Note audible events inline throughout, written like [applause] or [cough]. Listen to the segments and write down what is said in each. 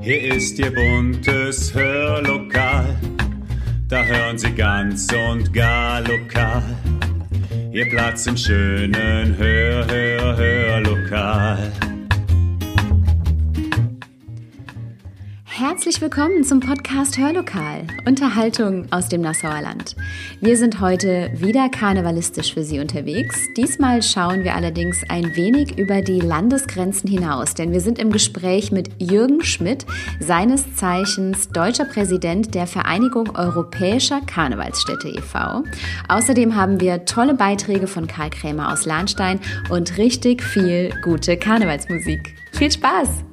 Hier ist Ihr buntes Hörlokal, da hören Sie ganz und gar lokal. Ihr Platz im schönen Hör, Hör, Hörlokal. Herzlich willkommen zum Podcast Hörlokal, Unterhaltung aus dem Nassauer Land. Wir sind heute wieder karnevalistisch für Sie unterwegs. Diesmal schauen wir allerdings ein wenig über die Landesgrenzen hinaus, denn wir sind im Gespräch mit Jürgen Schmidt, seines Zeichens deutscher Präsident der Vereinigung Europäischer Karnevalsstädte e.V. Außerdem haben wir tolle Beiträge von Karl Krämer aus Lahnstein und richtig viel gute Karnevalsmusik. Viel Spaß!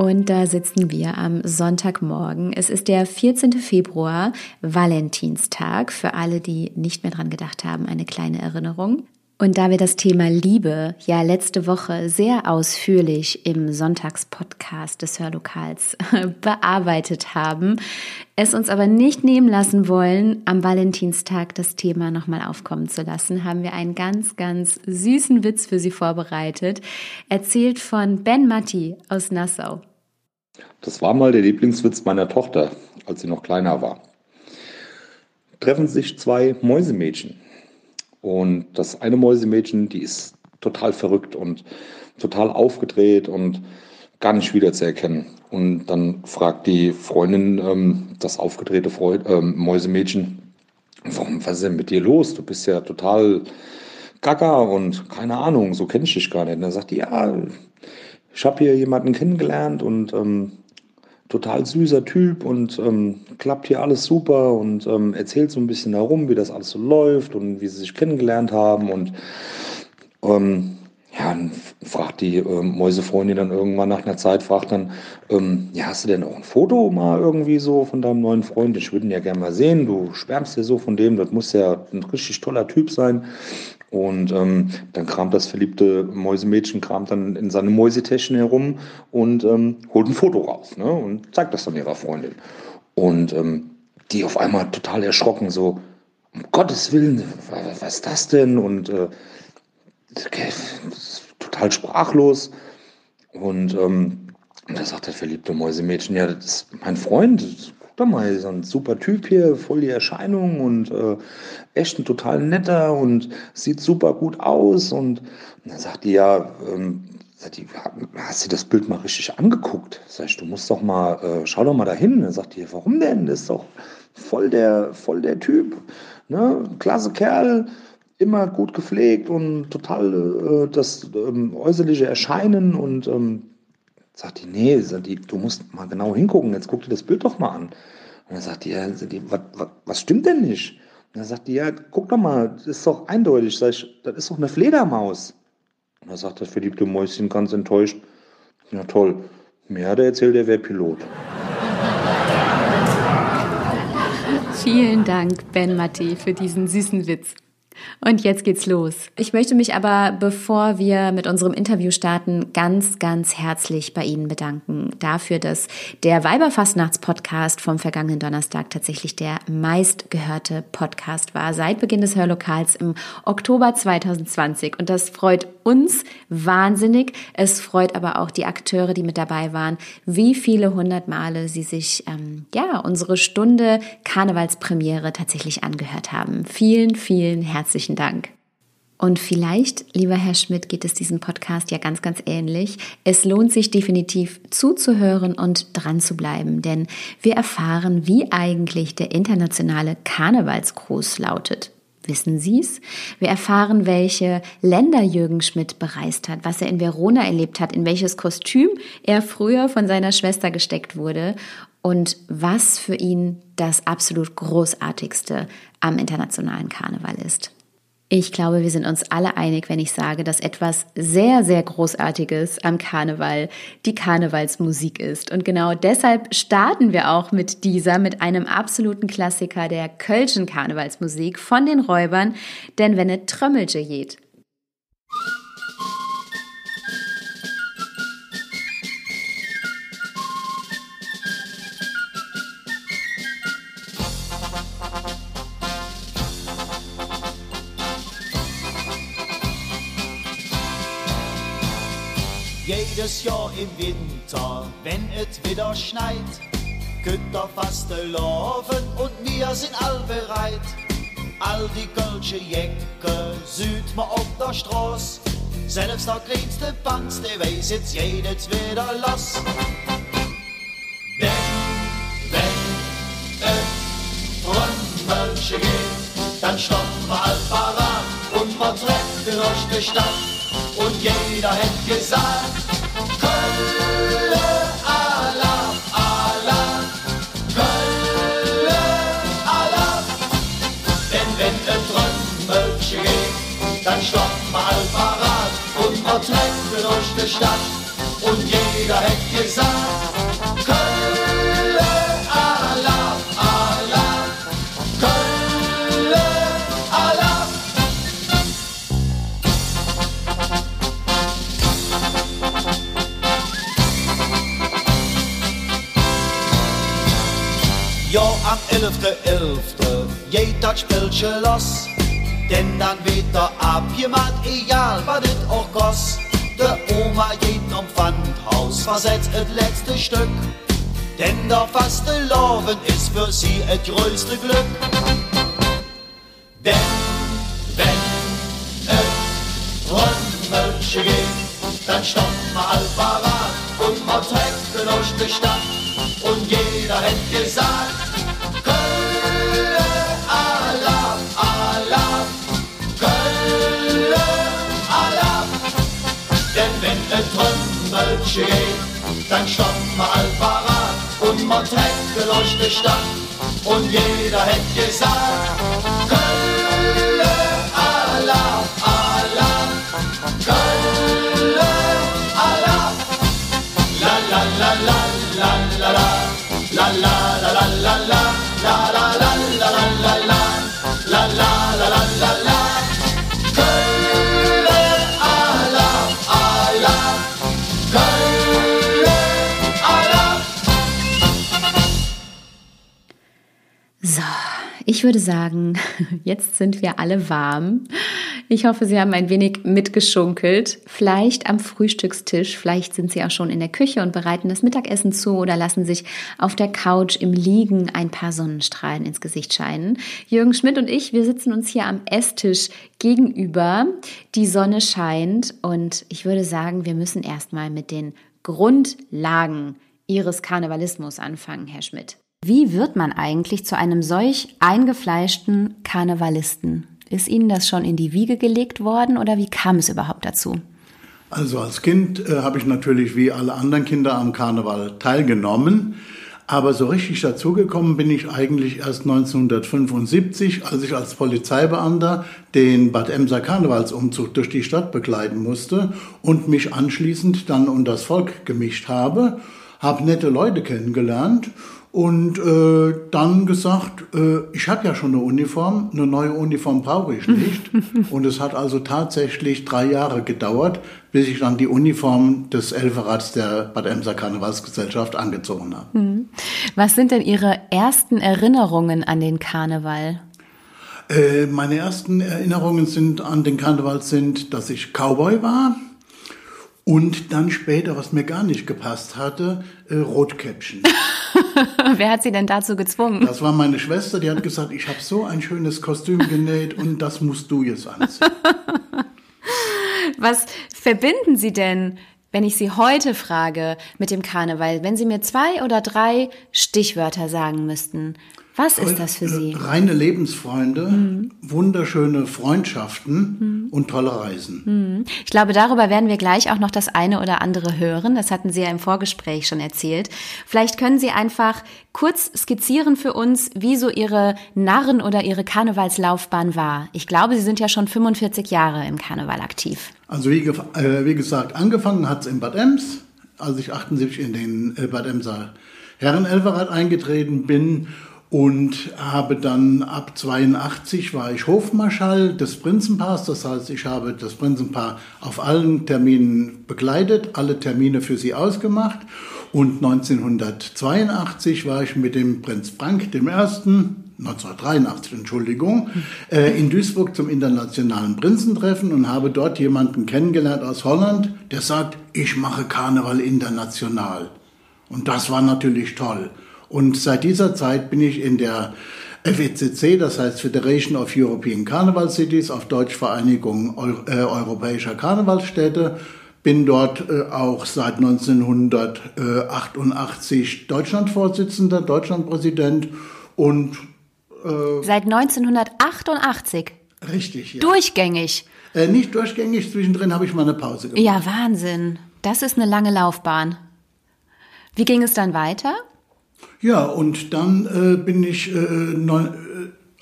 Und da sitzen wir am Sonntagmorgen. Es ist der 14. Februar, Valentinstag. Für alle, die nicht mehr dran gedacht haben, eine kleine Erinnerung. Und da wir das Thema Liebe ja letzte Woche sehr ausführlich im Sonntagspodcast des Hörlokals [laughs] bearbeitet haben, es uns aber nicht nehmen lassen wollen, am Valentinstag das Thema nochmal aufkommen zu lassen, haben wir einen ganz, ganz süßen Witz für Sie vorbereitet, erzählt von Ben Matti aus Nassau. Das war mal der Lieblingswitz meiner Tochter, als sie noch kleiner war. Treffen sich zwei Mäusemädchen. Und das eine Mäusemädchen, die ist total verrückt und total aufgedreht und gar nicht wiederzuerkennen. Und dann fragt die Freundin ähm, das aufgedrehte Freund, ähm, Mäusemädchen, warum, was ist denn mit dir los? Du bist ja total gaga und keine Ahnung, so kenne ich dich gar nicht. Und dann sagt die, ja, ich habe hier jemanden kennengelernt und ähm, total süßer Typ und ähm, klappt hier alles super und ähm, erzählt so ein bisschen herum, wie das alles so läuft und wie sie sich kennengelernt haben und ähm, ja, dann fragt die äh, Mäusefreundin dann irgendwann nach einer Zeit, fragt dann, ähm, ja, hast du denn auch ein Foto mal irgendwie so von deinem neuen Freund? Ich würde ihn ja gerne mal sehen, du schwärmst ja so von dem, das muss ja ein richtig toller Typ sein. Und ähm, dann kramt das verliebte Mäusemädchen kramt dann in seine Mäusetäschchen herum und ähm, holt ein Foto raus ne? und zeigt das dann ihrer Freundin. Und ähm, die auf einmal total erschrocken, so, um Gottes Willen, was ist das denn? Und äh, total sprachlos. Und ähm, da sagt der verliebte Mäusemädchen, ja, das ist mein Freund, guck mal, so ein super Typ hier, voll die Erscheinung und äh, echt ein total netter und sieht super gut aus. Und, und dann sagt die ja, ähm, sagt die, hast du das Bild mal richtig angeguckt? Sag ich, du musst doch mal, äh, schau doch mal dahin. Dann sagt die, warum denn? Das ist doch voll der, voll der Typ. Ne? Klasse Kerl, immer gut gepflegt und total äh, das ähm, äußerliche Erscheinen und ähm, Sagt die, nee, sagt die, du musst mal genau hingucken, jetzt guck dir das Bild doch mal an. Und dann sagt die, ja, was, was, was stimmt denn nicht? Und dann sagt die, ja, guck doch mal, das ist doch eindeutig. Sag ich, das ist doch eine Fledermaus. Und dann sagt das verliebte Mäuschen ganz enttäuscht, ja toll, mir hat er erzählt, er wäre Pilot. Vielen Dank, Ben Matti, für diesen süßen Witz. Und jetzt geht's los. Ich möchte mich aber, bevor wir mit unserem Interview starten, ganz, ganz herzlich bei Ihnen bedanken dafür, dass der Weiberfastnachts-Podcast vom vergangenen Donnerstag tatsächlich der meistgehörte Podcast war seit Beginn des Hörlokals im Oktober 2020. Und das freut uns wahnsinnig. Es freut aber auch die Akteure, die mit dabei waren, wie viele hundert Male sie sich ähm, ja unsere Stunde Karnevalspremiere tatsächlich angehört haben. Vielen, vielen herzlichen Dank. Und vielleicht, lieber Herr Schmidt, geht es diesem Podcast ja ganz, ganz ähnlich. Es lohnt sich definitiv zuzuhören und dran zu bleiben, denn wir erfahren, wie eigentlich der internationale Karnevalsgruß lautet. Wissen Sie es? Wir erfahren, welche Länder Jürgen Schmidt bereist hat, was er in Verona erlebt hat, in welches Kostüm er früher von seiner Schwester gesteckt wurde und was für ihn das absolut Großartigste am internationalen Karneval ist. Ich glaube, wir sind uns alle einig, wenn ich sage, dass etwas sehr, sehr Großartiges am Karneval die Karnevalsmusik ist. Und genau deshalb starten wir auch mit dieser, mit einem absoluten Klassiker der Kölschen Karnevalsmusik von den Räubern, denn wenn es Trömmelche geht. Jedes Jahr im Winter, wenn es wieder schneit, könnt ihr fast laufen und wir sind all bereit. All die kölsche Jacke sieht man auf der Straße. Selbst der kleinste Banks, der weiß jetzt jedes wieder los. Denn, wenn es Trümmelche geht, dann stoppen wir all parat und man trägt durch die Stadt. Und jeder hätte gesagt, Kölle, Allah, Allah, Kölle, Allah. Denn wenn ein Trümmelche geht, dann stoppen wir all und man trägt durch die Stadt. Und jeder hätte gesagt, 11.11. geht das Spielchen los. Denn dann wird der abgemacht, egal was es auch kost. Der Oma geht um Pfandhaus, versetzt das letzte Stück. Denn der faste Loven ist für sie das größte Glück. Denn, wenn es Trümmelche geht, dann stoppt man all und man trägt durch die Stadt. Und jeder hätte gesagt, Dann stoppt man all und man trägt die Stadt. Und jeder hätte gesagt, Kölle, Allah, Allah, Kölle, Allah. La la la la la la la la la la la la la la la la la la ich würde sagen, [laughs] jetzt sind wir alle warm. Ich hoffe, Sie haben ein wenig mitgeschunkelt. Vielleicht am Frühstückstisch, vielleicht sind Sie auch schon in der Küche und bereiten das Mittagessen zu oder lassen sich auf der Couch im Liegen ein paar Sonnenstrahlen ins Gesicht scheinen. Jürgen Schmidt und ich, wir sitzen uns hier am Esstisch gegenüber. Die Sonne scheint und ich würde sagen, wir müssen erstmal mit den Grundlagen Ihres Karnevalismus anfangen, Herr Schmidt. Wie wird man eigentlich zu einem solch eingefleischten Karnevalisten? Ist Ihnen das schon in die Wiege gelegt worden oder wie kam es überhaupt dazu? Also als Kind äh, habe ich natürlich wie alle anderen Kinder am Karneval teilgenommen. Aber so richtig dazugekommen bin ich eigentlich erst 1975, als ich als Polizeibeamter den Bad Emser Karnevalsumzug durch die Stadt begleiten musste und mich anschließend dann unter das Volk gemischt habe, habe nette Leute kennengelernt und äh, dann gesagt, äh, ich habe ja schon eine Uniform, eine neue Uniform brauche ich nicht. [laughs] und es hat also tatsächlich drei Jahre gedauert, bis ich dann die Uniform des Elferrats der Bad Emser Karnevalsgesellschaft angezogen habe. Was sind denn Ihre ersten Erinnerungen an den Karneval? Äh, meine ersten Erinnerungen sind an den Karneval sind, dass ich Cowboy war und dann später, was mir gar nicht gepasst hatte, äh, Rotkäppchen. [laughs] [laughs] Wer hat Sie denn dazu gezwungen? Das war meine Schwester, die hat gesagt, ich habe so ein schönes Kostüm genäht und das musst du jetzt anziehen. [laughs] Was verbinden Sie denn, wenn ich Sie heute frage, mit dem Karneval? Wenn Sie mir zwei oder drei Stichwörter sagen müssten, was ist das für Sie? Reine Lebensfreunde, wunderschöne Freundschaften und tolle Reisen. Ich glaube, darüber werden wir gleich auch noch das eine oder andere hören. Das hatten Sie ja im Vorgespräch schon erzählt. Vielleicht können Sie einfach kurz skizzieren für uns, wie so Ihre Narren- oder Ihre Karnevalslaufbahn war. Ich glaube, Sie sind ja schon 45 Jahre im Karneval aktiv. Also wie, äh, wie gesagt, angefangen hat es in Bad Ems, als ich 78 in den äh, Bad Emser Herrenelferrat eingetreten bin und habe dann ab 82 war ich Hofmarschall des Prinzenpaars, das heißt, ich habe das Prinzenpaar auf allen Terminen begleitet, alle Termine für sie ausgemacht und 1982 war ich mit dem Prinz Frank dem Ersten 1983, Entschuldigung, äh, in Duisburg zum internationalen Prinzentreffen und habe dort jemanden kennengelernt aus Holland, der sagt, ich mache Karneval international. Und das war natürlich toll. Und seit dieser Zeit bin ich in der FECC, das heißt Federation of European Carnival Cities, auf Deutsch Vereinigung äh, Europäischer Karnevalsstädte, bin dort äh, auch seit 1988 Deutschlandvorsitzender, Deutschlandpräsident und äh, Seit 1988. Richtig, ja. Durchgängig. Äh, nicht durchgängig, zwischendrin habe ich mal eine Pause gemacht. Ja, Wahnsinn. Das ist eine lange Laufbahn. Wie ging es dann weiter? Ja, und dann äh, bin ich äh, neun, äh,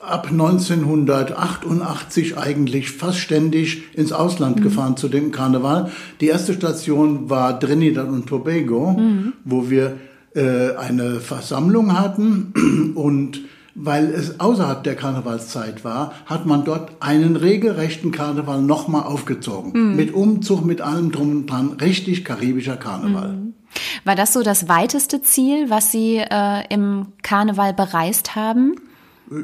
ab 1988 eigentlich fast ständig ins Ausland mhm. gefahren zu dem Karneval. Die erste Station war Trinidad und Tobago, mhm. wo wir äh, eine Versammlung hatten [clears throat] und weil es außerhalb der Karnevalszeit war, hat man dort einen regelrechten Karneval nochmal aufgezogen. Mhm. Mit Umzug, mit allem drum und dran. Richtig karibischer Karneval. Mhm. War das so das weiteste Ziel, was Sie äh, im Karneval bereist haben?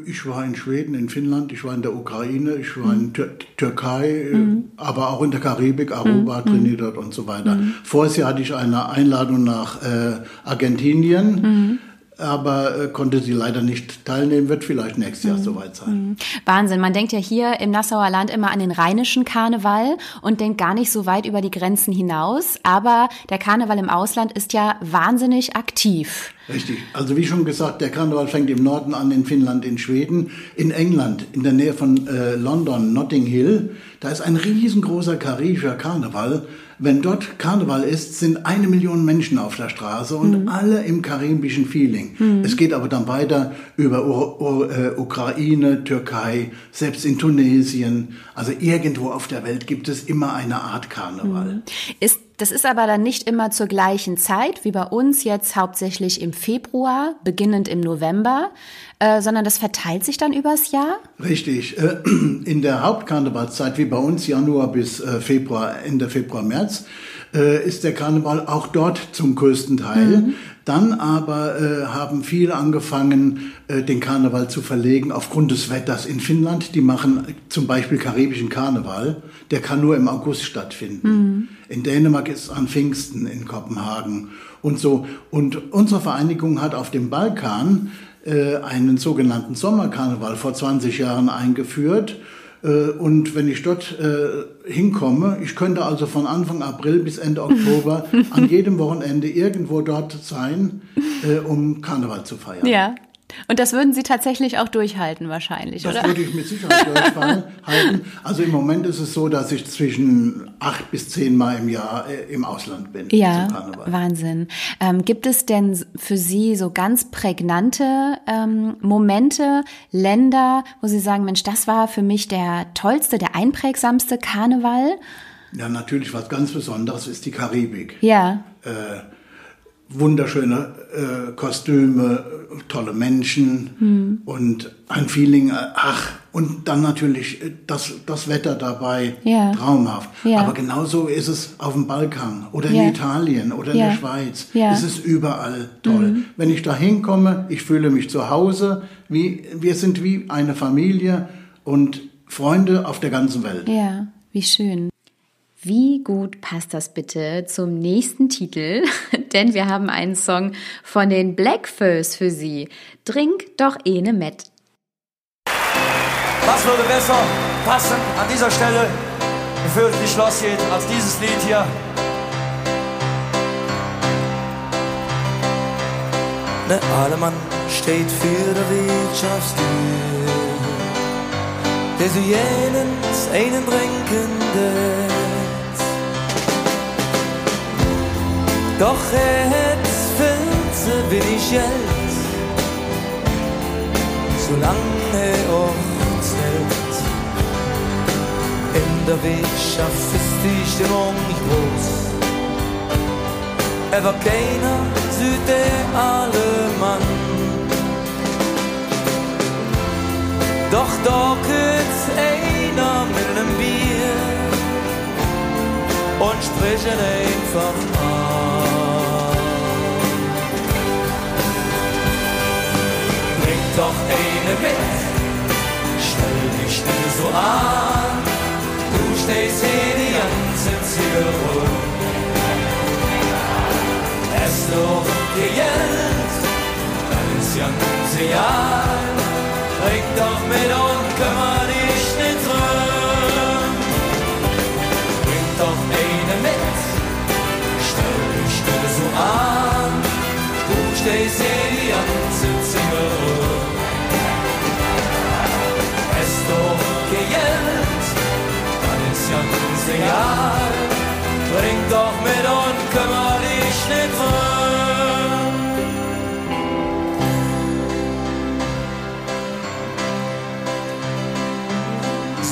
Ich war in Schweden, in Finnland, ich war in der Ukraine, ich war in Tür Türkei, mhm. aber auch in der Karibik, Aruba, mhm. Trinidad und so weiter. Mhm. Vorher hatte ich eine Einladung nach äh, Argentinien. Aber äh, konnte sie leider nicht teilnehmen, wird vielleicht nächstes Jahr mhm. soweit sein. Mhm. Wahnsinn, man denkt ja hier im Nassauer Land immer an den rheinischen Karneval und denkt gar nicht so weit über die Grenzen hinaus, aber der Karneval im Ausland ist ja wahnsinnig aktiv. Richtig, also wie schon gesagt, der Karneval fängt im Norden an, in Finnland, in Schweden, in England, in der Nähe von äh, London, Notting Hill, da ist ein riesengroßer karibischer Karneval wenn dort Karneval ist, sind eine Million Menschen auf der Straße und mhm. alle im karibischen Feeling. Mhm. Es geht aber dann weiter über Ur Ur äh, Ukraine, Türkei, selbst in Tunesien. Also irgendwo auf der Welt gibt es immer eine Art Karneval. Mhm. Ist das ist aber dann nicht immer zur gleichen Zeit, wie bei uns jetzt hauptsächlich im Februar, beginnend im November, äh, sondern das verteilt sich dann übers Jahr? Richtig. Äh, [clears throat] in der Hauptkarnevalszeit, wie bei uns Januar bis äh, Februar, Ende Februar, März, äh, ist der Karneval auch dort zum größten Teil. Mhm. Dann aber äh, haben viele angefangen, äh, den Karneval zu verlegen aufgrund des Wetters in Finnland. Die machen zum Beispiel karibischen Karneval. Der kann nur im August stattfinden. Mhm. In Dänemark ist es an Pfingsten in Kopenhagen und so. Und unsere Vereinigung hat auf dem Balkan äh, einen sogenannten Sommerkarneval vor 20 Jahren eingeführt. Äh, und wenn ich dort äh, hinkomme, ich könnte also von Anfang April bis Ende Oktober [laughs] an jedem Wochenende irgendwo dort sein, äh, um Karneval zu feiern. Ja. Und das würden Sie tatsächlich auch durchhalten wahrscheinlich, das oder? Das würde ich mit Sicherheit [laughs] durchhalten. Also im Moment ist es so, dass ich zwischen acht bis zehn Mal im Jahr äh, im Ausland bin. Ja, Wahnsinn. Ähm, gibt es denn für Sie so ganz prägnante ähm, Momente, Länder, wo Sie sagen, Mensch, das war für mich der tollste, der einprägsamste Karneval? Ja, natürlich was ganz Besonderes ist die Karibik. Ja. Äh, wunderschöne äh, Kostüme, tolle Menschen hm. und ein Feeling, äh, ach, und dann natürlich äh, das, das Wetter dabei, ja. traumhaft. Ja. Aber genauso ist es auf dem Balkan oder in ja. Italien oder in der Schweiz. Es ist überall toll. Mhm. Wenn ich da hinkomme, ich fühle mich zu Hause, wie, wir sind wie eine Familie und Freunde auf der ganzen Welt. Ja, wie schön. Wie gut passt das bitte zum nächsten Titel? [laughs] Denn wir haben einen Song von den Blackfurs für Sie. Trink doch ene met. Was würde besser passen an dieser Stelle, bevor die Schloss geht, als dieses Lied hier? Der Alemann steht für der Wirtschaftstür, der so jenens einen Trinkende Doch hat viel zu wenig Geld, solange auch zählt. In der Wirtschaft ist die Stimmung nicht groß. Er war keiner, süd der alle Mann. Doch da kommt einer mit einem Bier und sprechen einfach an. doch eine mit, stell dich nicht so an, du stehst hier die ganze Zigarre. Es doch Geld, dann ist Jahr, trink doch mit und kümmer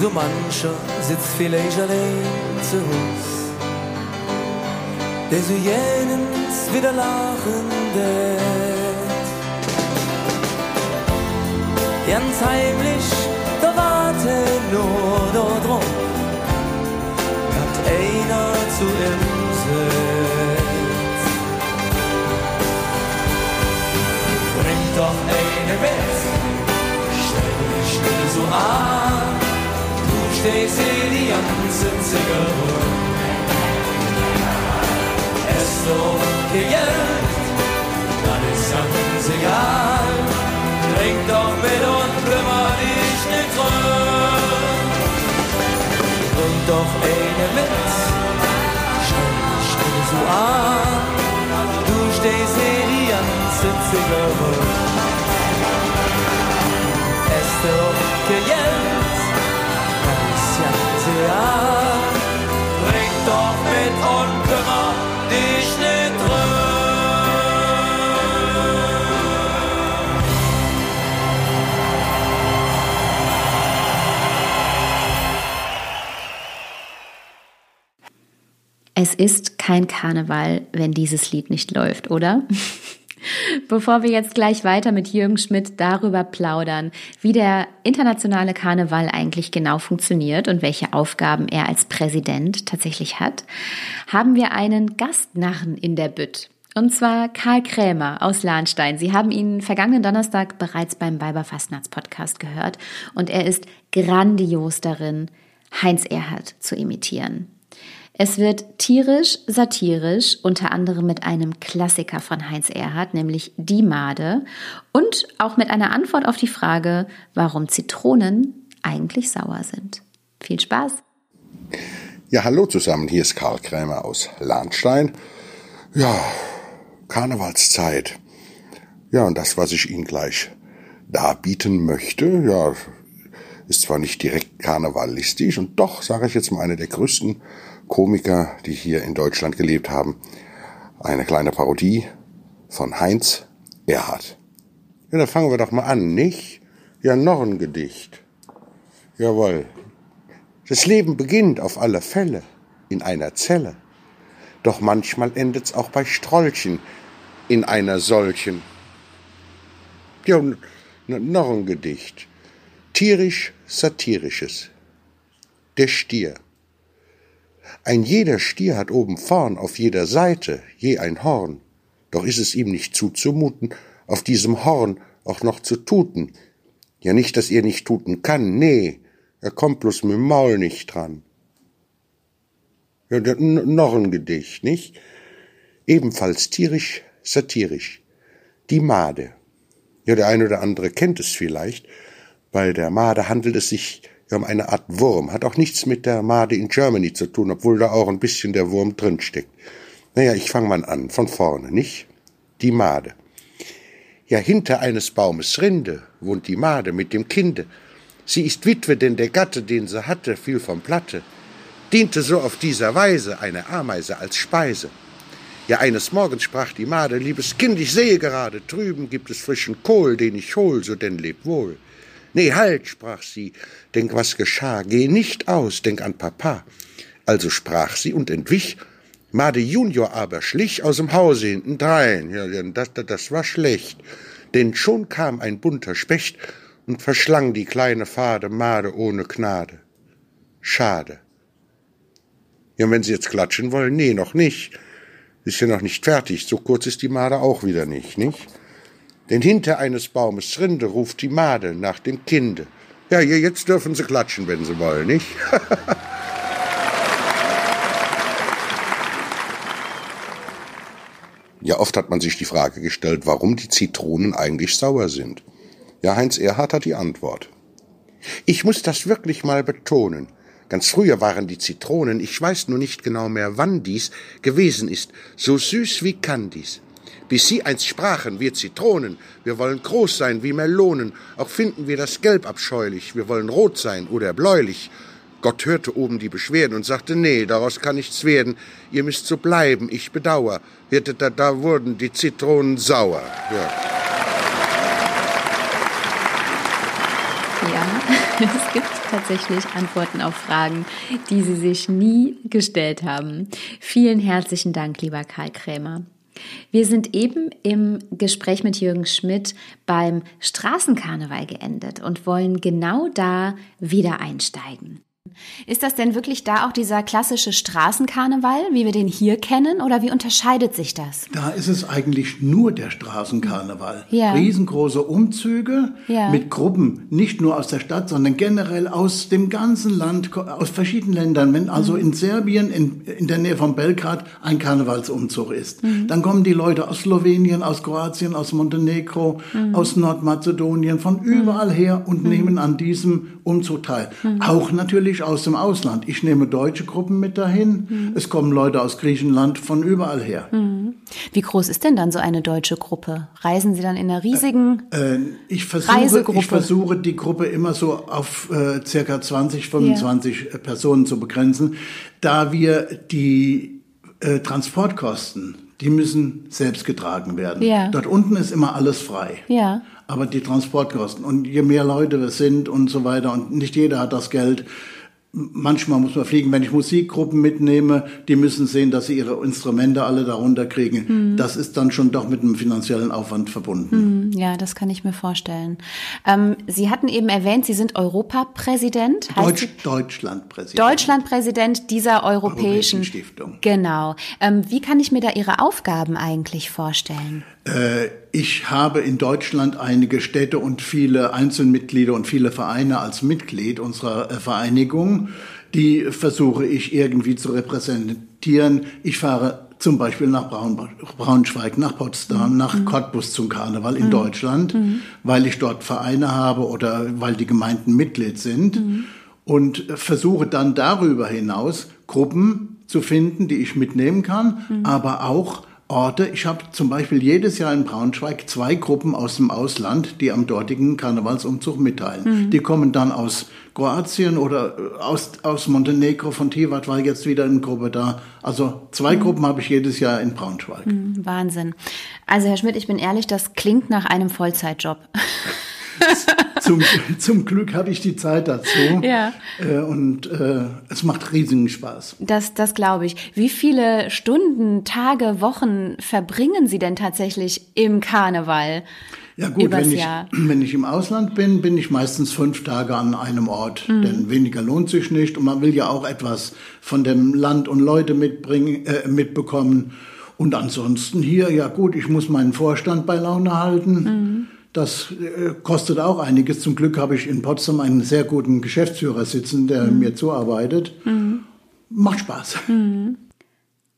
So mancher sitzt vielleicht allein zu Haus, der so jenens wieder lachen wird. Ganz heimlich, da warte nur dort rum, hat einer zu ihm sitzt. Bring doch eine mit, stell dich nicht so an, du stehst hier die ganze Zigarre. Es doch Geld, dann ist ganz egal. Trink doch mit und kümmer dich nicht drum. Bring doch eine mit, stell dich so an. Du stehst hier die ganze. Es doch Geld, Es ist kein Karneval, wenn dieses Lied nicht läuft, oder? Bevor wir jetzt gleich weiter mit Jürgen Schmidt darüber plaudern, wie der internationale Karneval eigentlich genau funktioniert und welche Aufgaben er als Präsident tatsächlich hat, haben wir einen Gastnarren in der Bütt. Und zwar Karl Krämer aus Lahnstein. Sie haben ihn vergangenen Donnerstag bereits beim Weiberfastnachts-Podcast gehört und er ist grandios darin, Heinz Erhardt zu imitieren. Es wird tierisch, satirisch, unter anderem mit einem Klassiker von Heinz Erhardt, nämlich Die Made, und auch mit einer Antwort auf die Frage, warum Zitronen eigentlich sauer sind. Viel Spaß! Ja, hallo zusammen, hier ist Karl Krämer aus Lahnstein. Ja, Karnevalszeit. Ja, und das, was ich Ihnen gleich darbieten möchte, ja, ist zwar nicht direkt karnevalistisch und doch, sage ich jetzt mal, eine der größten Komiker, die hier in Deutschland gelebt haben. Eine kleine Parodie von Heinz Erhardt. Ja, dann fangen wir doch mal an, nicht? Ja, noch ein Gedicht. Jawohl. Das Leben beginnt auf alle Fälle in einer Zelle. Doch manchmal endet's auch bei Strollchen in einer solchen. Ja, noch ein Gedicht. Tierisch-satirisches. Der Stier. Ein jeder Stier hat oben vorn auf jeder Seite je ein Horn. Doch ist es ihm nicht zuzumuten, auf diesem Horn auch noch zu tuten. Ja nicht, dass er nicht tuten kann, nee, er kommt bloß mit dem Maul nicht dran. Ja, noch ein Gedicht, nicht? Ebenfalls tierisch, satirisch. Die Made. Ja, der eine oder andere kennt es vielleicht. Bei der Made handelt es sich ja um eine Art Wurm. Hat auch nichts mit der Made in Germany zu tun, obwohl da auch ein bisschen der Wurm drinsteckt. Naja, ich fang mal an, von vorne, nicht? Die Made. Ja, hinter eines Baumes Rinde wohnt die Made mit dem Kinde. Sie ist Witwe, denn der Gatte, den sie hatte, fiel vom Platte. Diente so auf dieser Weise eine Ameise als Speise. Ja, eines Morgens sprach die Made, liebes Kind, ich sehe gerade, drüben gibt es frischen Kohl, den ich hol, so denn leb wohl. Nee, halt, sprach sie, denk, was geschah, geh nicht aus, denk an Papa. Also sprach sie und entwich, Made Junior aber schlich aus dem Hause hintendrein. Ja, das, das war schlecht, denn schon kam ein bunter Specht und verschlang die kleine fade Made ohne Gnade. Schade. Ja, wenn Sie jetzt klatschen wollen, nee, noch nicht. Ist ja noch nicht fertig. So kurz ist die Made auch wieder nicht, nicht? Denn hinter eines Baumes Rinde ruft die Made nach dem Kinde. Ja, jetzt dürfen Sie klatschen, wenn Sie wollen, nicht? [laughs] ja, oft hat man sich die Frage gestellt, warum die Zitronen eigentlich sauer sind. Ja, Heinz Erhardt hat die Antwort. Ich muss das wirklich mal betonen. Ganz früher waren die Zitronen, ich weiß nur nicht genau mehr, wann dies gewesen ist, so süß wie Kandis. Bis sie einst sprachen, wir Zitronen, wir wollen groß sein wie Melonen, auch finden wir das Gelb abscheulich, wir wollen rot sein oder bläulich. Gott hörte oben die Beschwerden und sagte, nee, daraus kann nichts werden, ihr müsst so bleiben, ich bedauer. Da, da wurden die Zitronen sauer. Ja. Ja, [laughs] es gibt tatsächlich Antworten auf Fragen, die Sie sich nie gestellt haben. Vielen herzlichen Dank, lieber Karl Krämer. Wir sind eben im Gespräch mit Jürgen Schmidt beim Straßenkarneval geendet und wollen genau da wieder einsteigen. Ist das denn wirklich da auch dieser klassische Straßenkarneval, wie wir den hier kennen, oder wie unterscheidet sich das? Da ist es eigentlich nur der Straßenkarneval. Ja. Riesengroße Umzüge Ja. mit Gruppen, nicht nur aus der Stadt, sondern generell aus dem ganzen Land, aus verschiedenen Ländern. Wenn also in Serbien, in, in der Nähe von Belgrad, ein Karnevalsumzug ist, dann kommen die Leute aus Slowenien, aus Kroatien, aus Montenegro, aus Nordmazedonien, von überall her und nehmen an diesem Umzug teil. Auch natürlich aus dem Ausland. Ich nehme deutsche Gruppen mit dahin. Es kommen Leute aus Griechenland von überall her. Wie groß ist denn dann so eine deutsche Gruppe? Reisen Sie dann in einer riesigen Äh, ich, versuche, Reisegruppe. ich versuche, die Gruppe immer so auf äh, circa 20, 25 Personen zu begrenzen, da wir die äh, Transportkosten, die müssen selbst getragen werden. Ja. Dort unten ist immer alles frei. Ja. Aber die Transportkosten und je mehr Leute wir sind und so weiter und nicht jeder hat das Geld. Manchmal muss man fliegen, wenn ich Musikgruppen mitnehme, die müssen sehen, dass sie ihre Instrumente alle darunter kriegen. Hm. Das ist dann schon doch mit einem finanziellen Aufwand verbunden. Hm, Ja, das kann ich mir vorstellen. Ähm, Sie hatten eben erwähnt, Sie sind Europapräsident. Deutsch, Deutschlandpräsident. Deutschlandpräsident dieser europäischen, Europäischen Stiftung. Genau. Ähm, wie kann ich mir da Ihre Aufgaben eigentlich vorstellen? Äh, ich habe in Deutschland einige Städte und viele Einzelmitglieder und viele Vereine als Mitglied unserer äh, Vereinigung. Die versuche ich irgendwie zu repräsentieren. Ich fahre zum Beispiel nach Braun, Braunschweig, nach Potsdam, nach Cottbus zum Karneval in Deutschland, weil ich dort Vereine habe oder weil die Gemeinden Mitglied sind. Und versuche dann darüber hinaus Gruppen zu finden, die ich mitnehmen kann, aber auch Orte. Ich habe zum Beispiel jedes Jahr in Braunschweig zwei Gruppen aus dem Ausland, die am dortigen Karnevalsumzug mitteilen. Die kommen dann aus Kroatien oder äh, aus, aus Montenegro, von Tivat war jetzt wieder eine Gruppe da. Also zwei Gruppen habe ich jedes Jahr in Braunschweig. Wahnsinn. Also Herr Schmidt, ich bin ehrlich, das klingt nach einem Vollzeitjob. [laughs] [laughs] Zum, zum Glück habe ich die Zeit dazu. Ja. Äh, und äh, es macht riesigen Spaß. Das, das glaube ich. Wie viele Stunden, Tage, Wochen verbringen Sie denn tatsächlich im Karneval? Ja gut, wenn ich, Jahr. [clears throat] wenn ich im Ausland bin, bin ich meistens fünf Tage an einem Ort, Mhm. denn weniger lohnt sich nicht und man will ja auch etwas von dem Land und Leute mitbringen, äh, mitbekommen. Und ansonsten hier, ja gut, ich muss meinen Vorstand bei Laune halten. Mhm. Das äh, kostet auch einiges. Zum Glück habe ich in Potsdam einen sehr guten Geschäftsführer sitzen, der Mhm. mir zuarbeitet. Macht Spaß.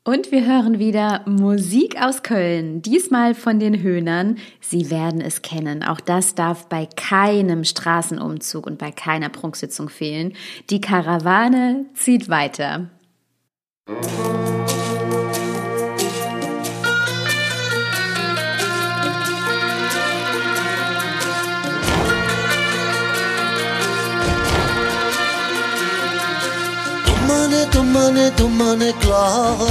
Und wir hören wieder Musik aus Köln, diesmal von den Höhnern. Sie werden es kennen. Auch das darf bei keinem Straßenumzug und bei keiner Prunksitzung fehlen. Die Karawane zieht weiter. Domane, domane, klare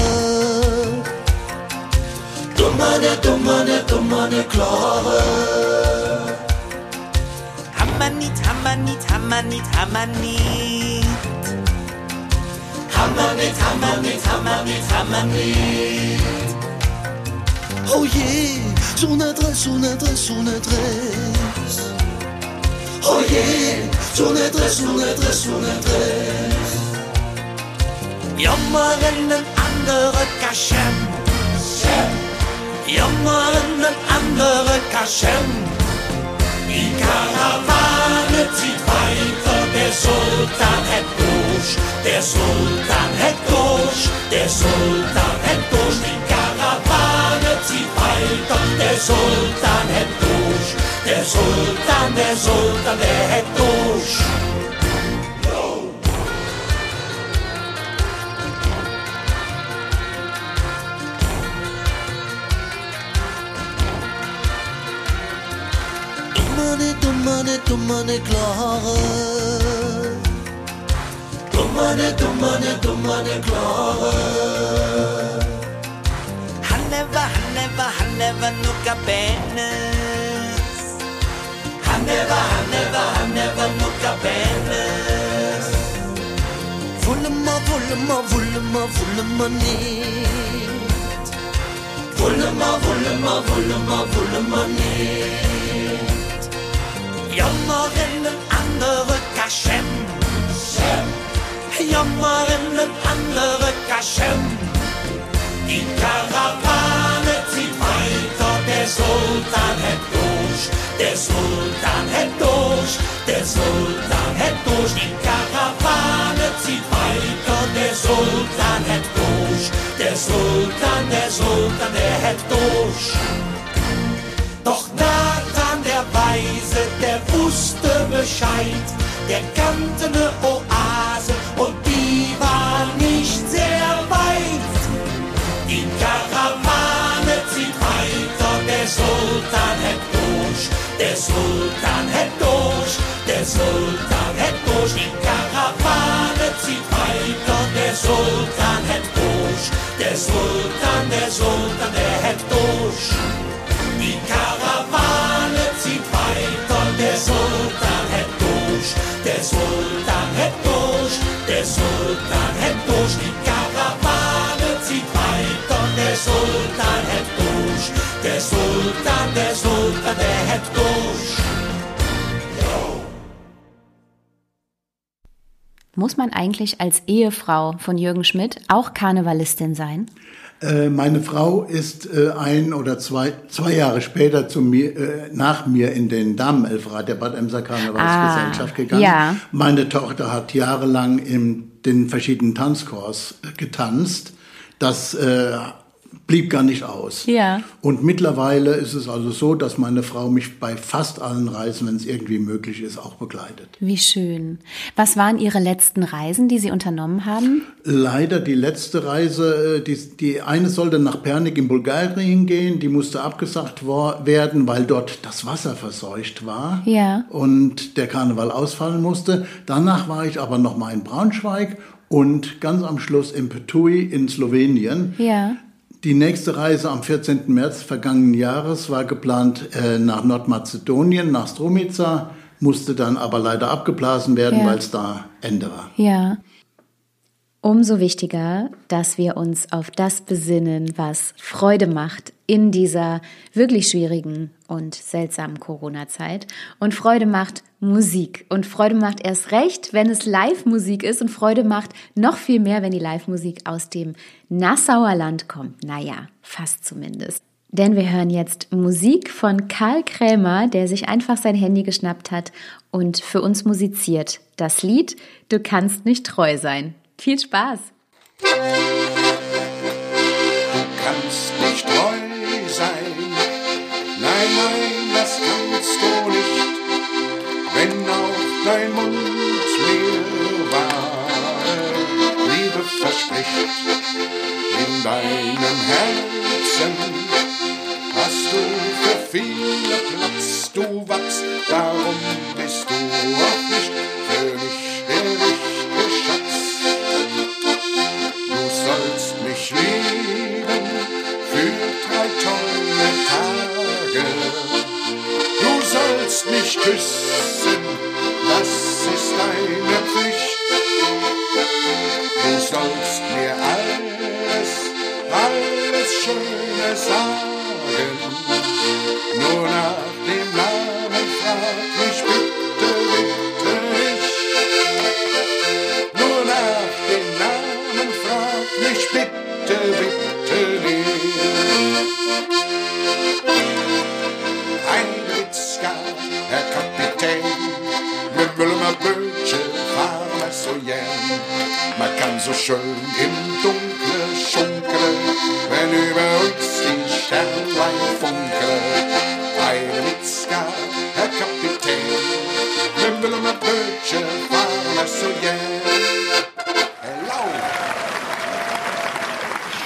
Domane, domane, domane klare Hammanit, Hammanit, Hammanit, Hammanit. Hammanit, Hammanit, Hammanit, Hammanit. Oh yeah, son adresse, son adresse, son adresse Oh yeah, son adresse, son adresse, son adresse Jammern andere Kaschen. jammern andere Kaschen. Die Karawane zieht weiter, der Sultan hat durch, der Sultan hat durch, der Sultan hat durch, die Karawane zieht weiter, der Sultan hat durch, der Sultan, der Sultan, der hat durch. tumane klare. Tumane, tumane, tumane klare. Hanneva, hanneva, hanneva nukka penes Hanneva, hanneva, hanneva nukka penes Vullema, vullema, vullema, vullema niet Vullema, vullema, vullema, vullema niet Jammer in een andere kasjem. Jammer in een andere kasjem. Die Karawane zieht weiter, der Sultan hat durch, der Sultan hat durch, der Sultan hat durch. Die Karawane zieht weiter, der Sultan hat durch, der Sultan, der Sultan, der hat durch. Weise, der wusste Bescheid, der kannte ne Oase und die war nicht sehr weit. Die Karawane zieht weiter, der Sultan hat durch, der Sultan hat durch, der Sultan hat durch. Die Karawane zieht weiter, der Sultan hat durch, der Sultan, der Sultan, der hat durch. Die Karawane der Sultan hat durch, der Sultan hat durch. Die Karawane zieht weiter, der Sultan hat durch, der Sultan, der Sultan, der hat durch. Muss man eigentlich als Ehefrau von Jürgen Schmidt auch Karnevalistin sein? Äh, Meine Frau ist äh, ein oder zwei, zwei Jahre später zu mir, äh, nach mir in den Damenelfrat der Bad Emser Karnevalsgesellschaft Ah, gegangen. ja. Meine Tochter hat jahrelang in den verschiedenen Tanzkurs äh, getanzt. Das äh, blieb gar nicht aus. Ja. Und mittlerweile ist es also so, dass meine Frau mich bei fast allen Reisen, wenn es irgendwie möglich ist, auch begleitet. Wie schön. Was waren Ihre letzten Reisen, die Sie unternommen haben? Leider die letzte Reise, äh, die, die eine sollte nach Pernik in Bulgarien gehen, die musste abgesagt werden, weil dort das Wasser verseucht war Ja. und der Karneval ausfallen musste. Danach war ich aber noch mal in Braunschweig und ganz am Schluss in Petui in Slowenien. Ja. Die nächste Reise am 14. März vergangenen Jahres war geplant äh, nach Nordmazedonien, nach Stromica, musste dann aber leider abgeblasen werden, Ja. weil es da Ende war. Ja. Umso wichtiger, dass wir uns auf das besinnen, was Freude macht in dieser wirklich schwierigen und seltsamen Corona-Zeit. Und Freude macht Musik. Und Freude macht erst recht, wenn es Live-Musik ist. Und Freude macht noch viel mehr, wenn die Live-Musik aus dem Nassauer Land kommt. Naja, fast zumindest. Denn wir hören jetzt Musik von Karl Krämer, der sich einfach sein Handy geschnappt hat und für uns musiziert. Das Lied Du kannst nicht treu sein. Viel Spaß! kannst nicht treu sein. Nein, nein, das kannst du nicht, wenn auch dein Mund mir wahre Liebe verspricht. In deinem Herzen hast du für viele Platz, du wachst,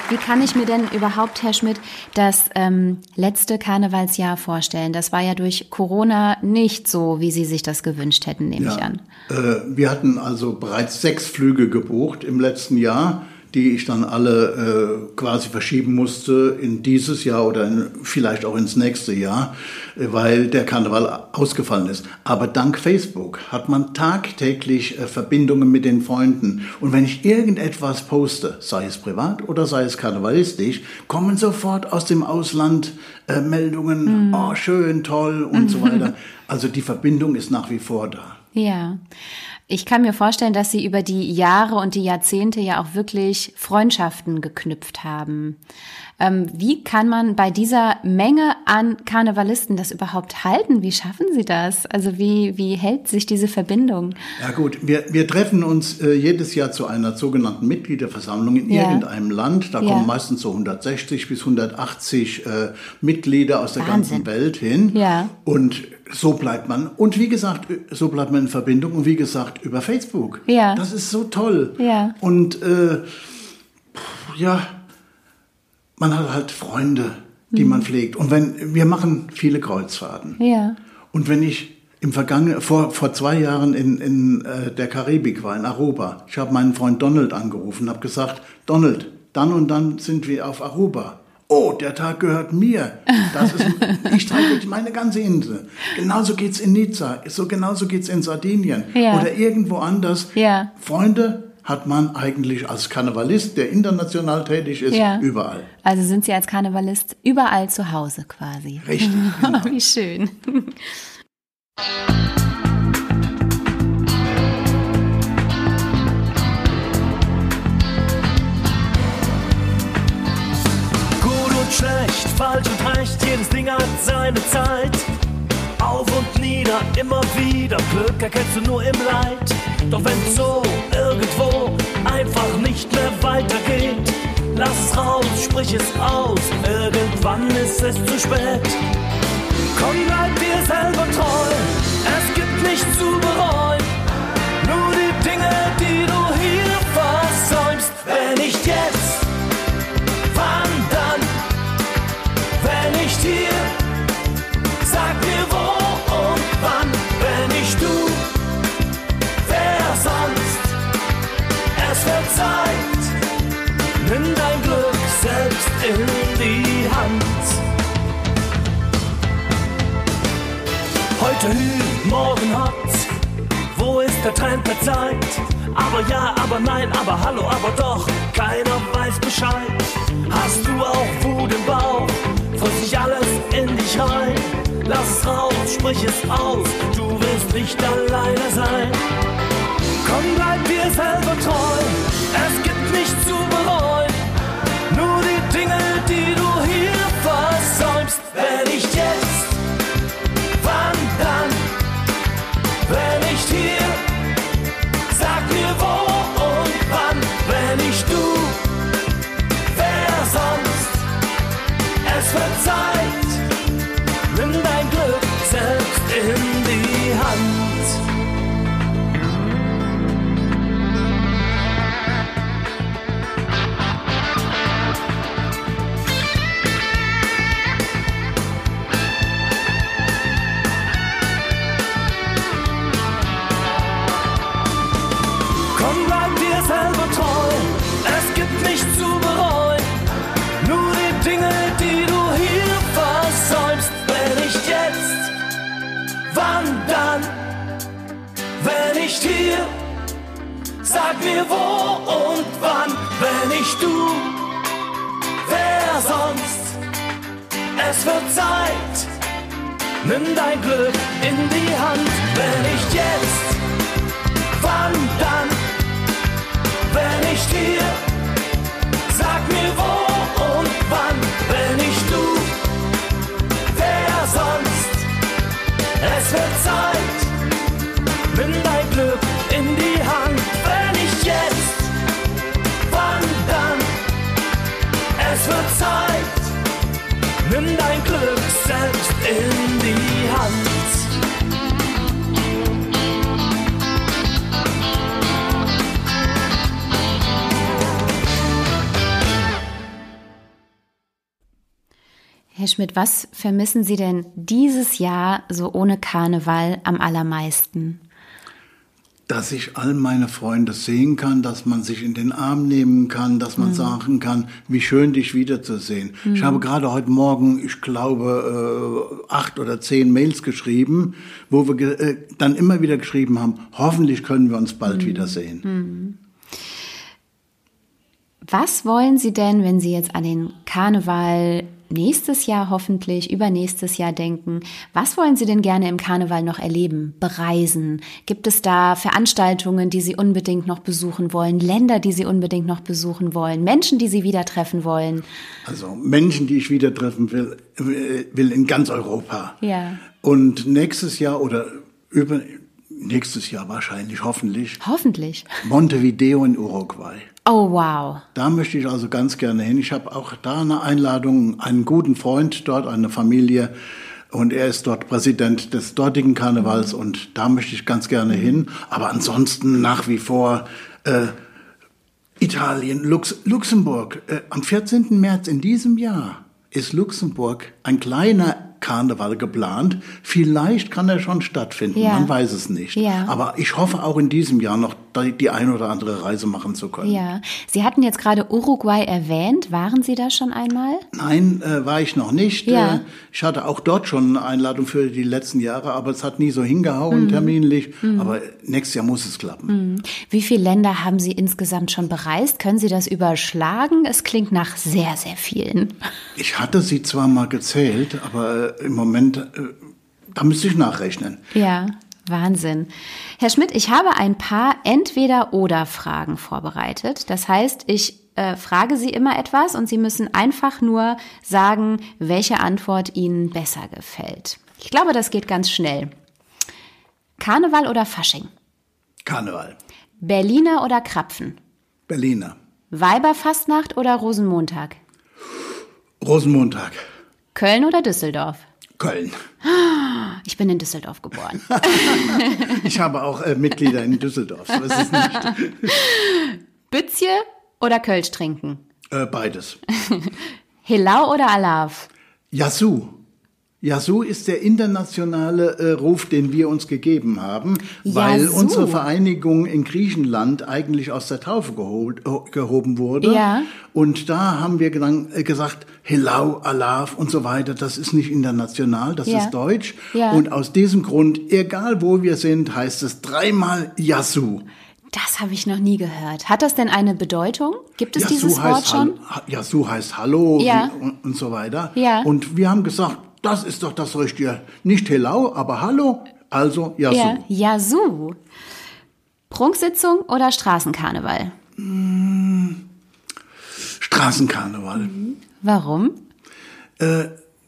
Wie kann ich mir denn überhaupt, Herr Schmidt, das ähm, letzte Karnevalsjahr vorstellen? Das war ja durch Corona nicht so, wie Sie sich das gewünscht hätten, nehme ich an. Äh, wir hatten also bereits sechs Flüge gebucht im letzten Jahr, die ich dann alle äh, quasi verschieben musste in dieses Jahr oder in, vielleicht auch ins nächste Jahr, äh, weil der Karneval ausgefallen ist. Aber dank Facebook hat man tagtäglich äh, Verbindungen mit den Freunden. Und wenn ich irgendetwas poste, sei es privat oder sei es karnevalistisch, kommen sofort aus dem Ausland äh, Meldungen, oh schön, toll und so [laughs] weiter. Also die Verbindung ist nach wie vor da. Ja. Ich kann mir vorstellen, dass Sie über die Jahre und die Jahrzehnte ja auch wirklich Freundschaften geknüpft haben. Ähm, wie kann man bei dieser Menge an Karnevalisten das überhaupt halten? Wie schaffen Sie das? Also wie, wie hält sich diese Verbindung? Ja gut, wir, wir treffen uns äh, jedes Jahr zu einer sogenannten Mitgliederversammlung in Ja. irgendeinem Land. Da Ja. kommen meistens so 160 bis 180 äh, Mitglieder aus der Wahnsinn. ganzen Welt hin. Ja. Und so bleibt man, und wie gesagt, so bleibt man in Verbindung und wie gesagt, über Facebook. Ja. Das ist so toll. Ja. Und äh, ja, man hat halt Freunde, die Mhm. man pflegt. Und wenn wir machen viele Kreuzfahrten. Ja. Und wenn ich im vergangenen, vor, vor zwei Jahren in, in äh, der Karibik war, in Aruba, ich habe meinen Freund Donald angerufen und habe gesagt, Donald, dann und dann sind wir auf Aruba. Oh, der Tag gehört mir. Das ist, ich trage durch meine ganze Insel. Genauso geht's in Nizza, so genauso geht's in Sardinien Ja. oder irgendwo anders. Ja. Freunde hat man eigentlich als Karnevalist, der international tätig ist, Ja. überall. Also sind Sie als Karnevalist überall zu Hause quasi. Richtig, genau. [laughs] Wie schön. Schlecht, falsch und recht, jedes Ding hat seine Zeit. Auf und nieder, immer wieder, Glück erkennst du nur im Leid. Doch wenn so irgendwo einfach nicht mehr weitergeht, lass es raus, sprich es aus, irgendwann ist es zu spät. Komm, bleib dir selber treu, es gibt nichts zu bereuen. In die Hand. Heute Hü, morgen Hot. Wo ist der Trend der Zeit? Aber ja, aber nein, aber hallo, aber doch. Keiner weiß Bescheid. Hast du auch Wut im Bauch? Frisst sich alles in dich rein? Lass es raus, sprich es aus. Du wirst nicht alleine sein. Komm, bleib dir selber treu. Es gibt nichts zu bereuen. Ven Herr Schmidt, was vermissen Sie denn dieses Jahr so ohne Karneval am allermeisten? dass ich all meine Freunde sehen kann, dass man sich in den Arm nehmen kann, dass man sagen kann, wie schön dich wiederzusehen. Ich habe gerade heute Morgen, ich glaube, äh, acht oder zehn Mails geschrieben, wo wir äh, dann immer wieder geschrieben haben, hoffentlich können wir uns bald wiedersehen. Was wollen Sie denn, wenn Sie jetzt an den Karneval nächstes Jahr hoffentlich, übernächstes Jahr denken? Was wollen Sie denn gerne im Karneval noch erleben, bereisen? Gibt es da Veranstaltungen, die Sie unbedingt noch besuchen wollen, Länder, die Sie unbedingt noch besuchen wollen, Menschen, die Sie wieder treffen wollen? Also Menschen, die ich wieder treffen will, will in ganz Europa. Ja. Und nächstes Jahr oder über nächstes Jahr wahrscheinlich, hoffentlich, Hoffentlich. Montevideo in Uruguay. Oh, wow. Da möchte ich also ganz gerne hin. Ich habe auch da eine Einladung, einen guten Freund dort, eine Familie. Und er ist dort Präsident des dortigen Karnevals und da möchte ich ganz gerne hin. Aber ansonsten nach wie vor äh, Italien, Lux Luxemburg. Äh, am 14. März in diesem Jahr ist Luxemburg ein kleiner Karneval geplant. Vielleicht kann er schon stattfinden, Ja. man weiß es nicht. Ja. Aber ich hoffe auch in diesem Jahr noch die, ein oder andere Reise machen zu können. Ja. Sie hatten jetzt gerade Uruguay erwähnt. Waren Sie da schon einmal? Nein, äh, war ich noch nicht. Ja. Äh, ich hatte auch dort schon eine Einladung für die letzten Jahre, aber es hat nie so hingehauen Mhm. terminlich. Aber nächstes Jahr muss es klappen. Wie viele Länder haben Sie insgesamt schon bereist? Können Sie das überschlagen? Es klingt nach sehr, sehr vielen. Ich hatte sie zwar mal gezählt, aber äh, im Moment, äh, da müsste ich nachrechnen. Ja, Wahnsinn. Herr Schmidt, ich habe ein paar Entweder-Oder-Fragen vorbereitet. Das heißt, ich äh, frage Sie immer etwas und Sie müssen einfach nur sagen, welche Antwort Ihnen besser gefällt. Ich glaube, das geht ganz schnell. Karneval oder Fasching? Karneval. Berliner oder Krapfen? Berliner. Weiberfastnacht oder Rosenmontag? Rosenmontag. Köln oder Düsseldorf? Köln. Ich bin in Düsseldorf geboren. [laughs] Ich habe auch äh, Mitglieder in Düsseldorf. So ist es nicht. [laughs] Bützje oder Kölsch trinken? Äh, beides. [laughs] Hilau oder Alav? Yasu. Yasu ist der internationale äh, Ruf, den wir uns gegeben haben, weil Yasu. unsere Vereinigung in Griechenland eigentlich aus der Taufe geholt, gehoben wurde. Ja. Und da haben wir dann, äh, gesagt, Hilau, Alav und so weiter, das ist nicht international, das Ja. ist deutsch. Ja. Und aus diesem Grund, egal wo wir sind, heißt es dreimal Yasu. Das habe ich noch nie gehört. Hat das denn eine Bedeutung? Gibt es Yasu dieses Wort heißt, schon? Hall- Yasu heißt Hallo Ja. und, und so weiter. Ja. Und wir haben gesagt, das ist doch das Richtige. Nicht Hello, aber Hallo, also Yasu. Ja, Yasu. Prunksitzung oder Straßenkarneval? Straßenkarneval. Warum?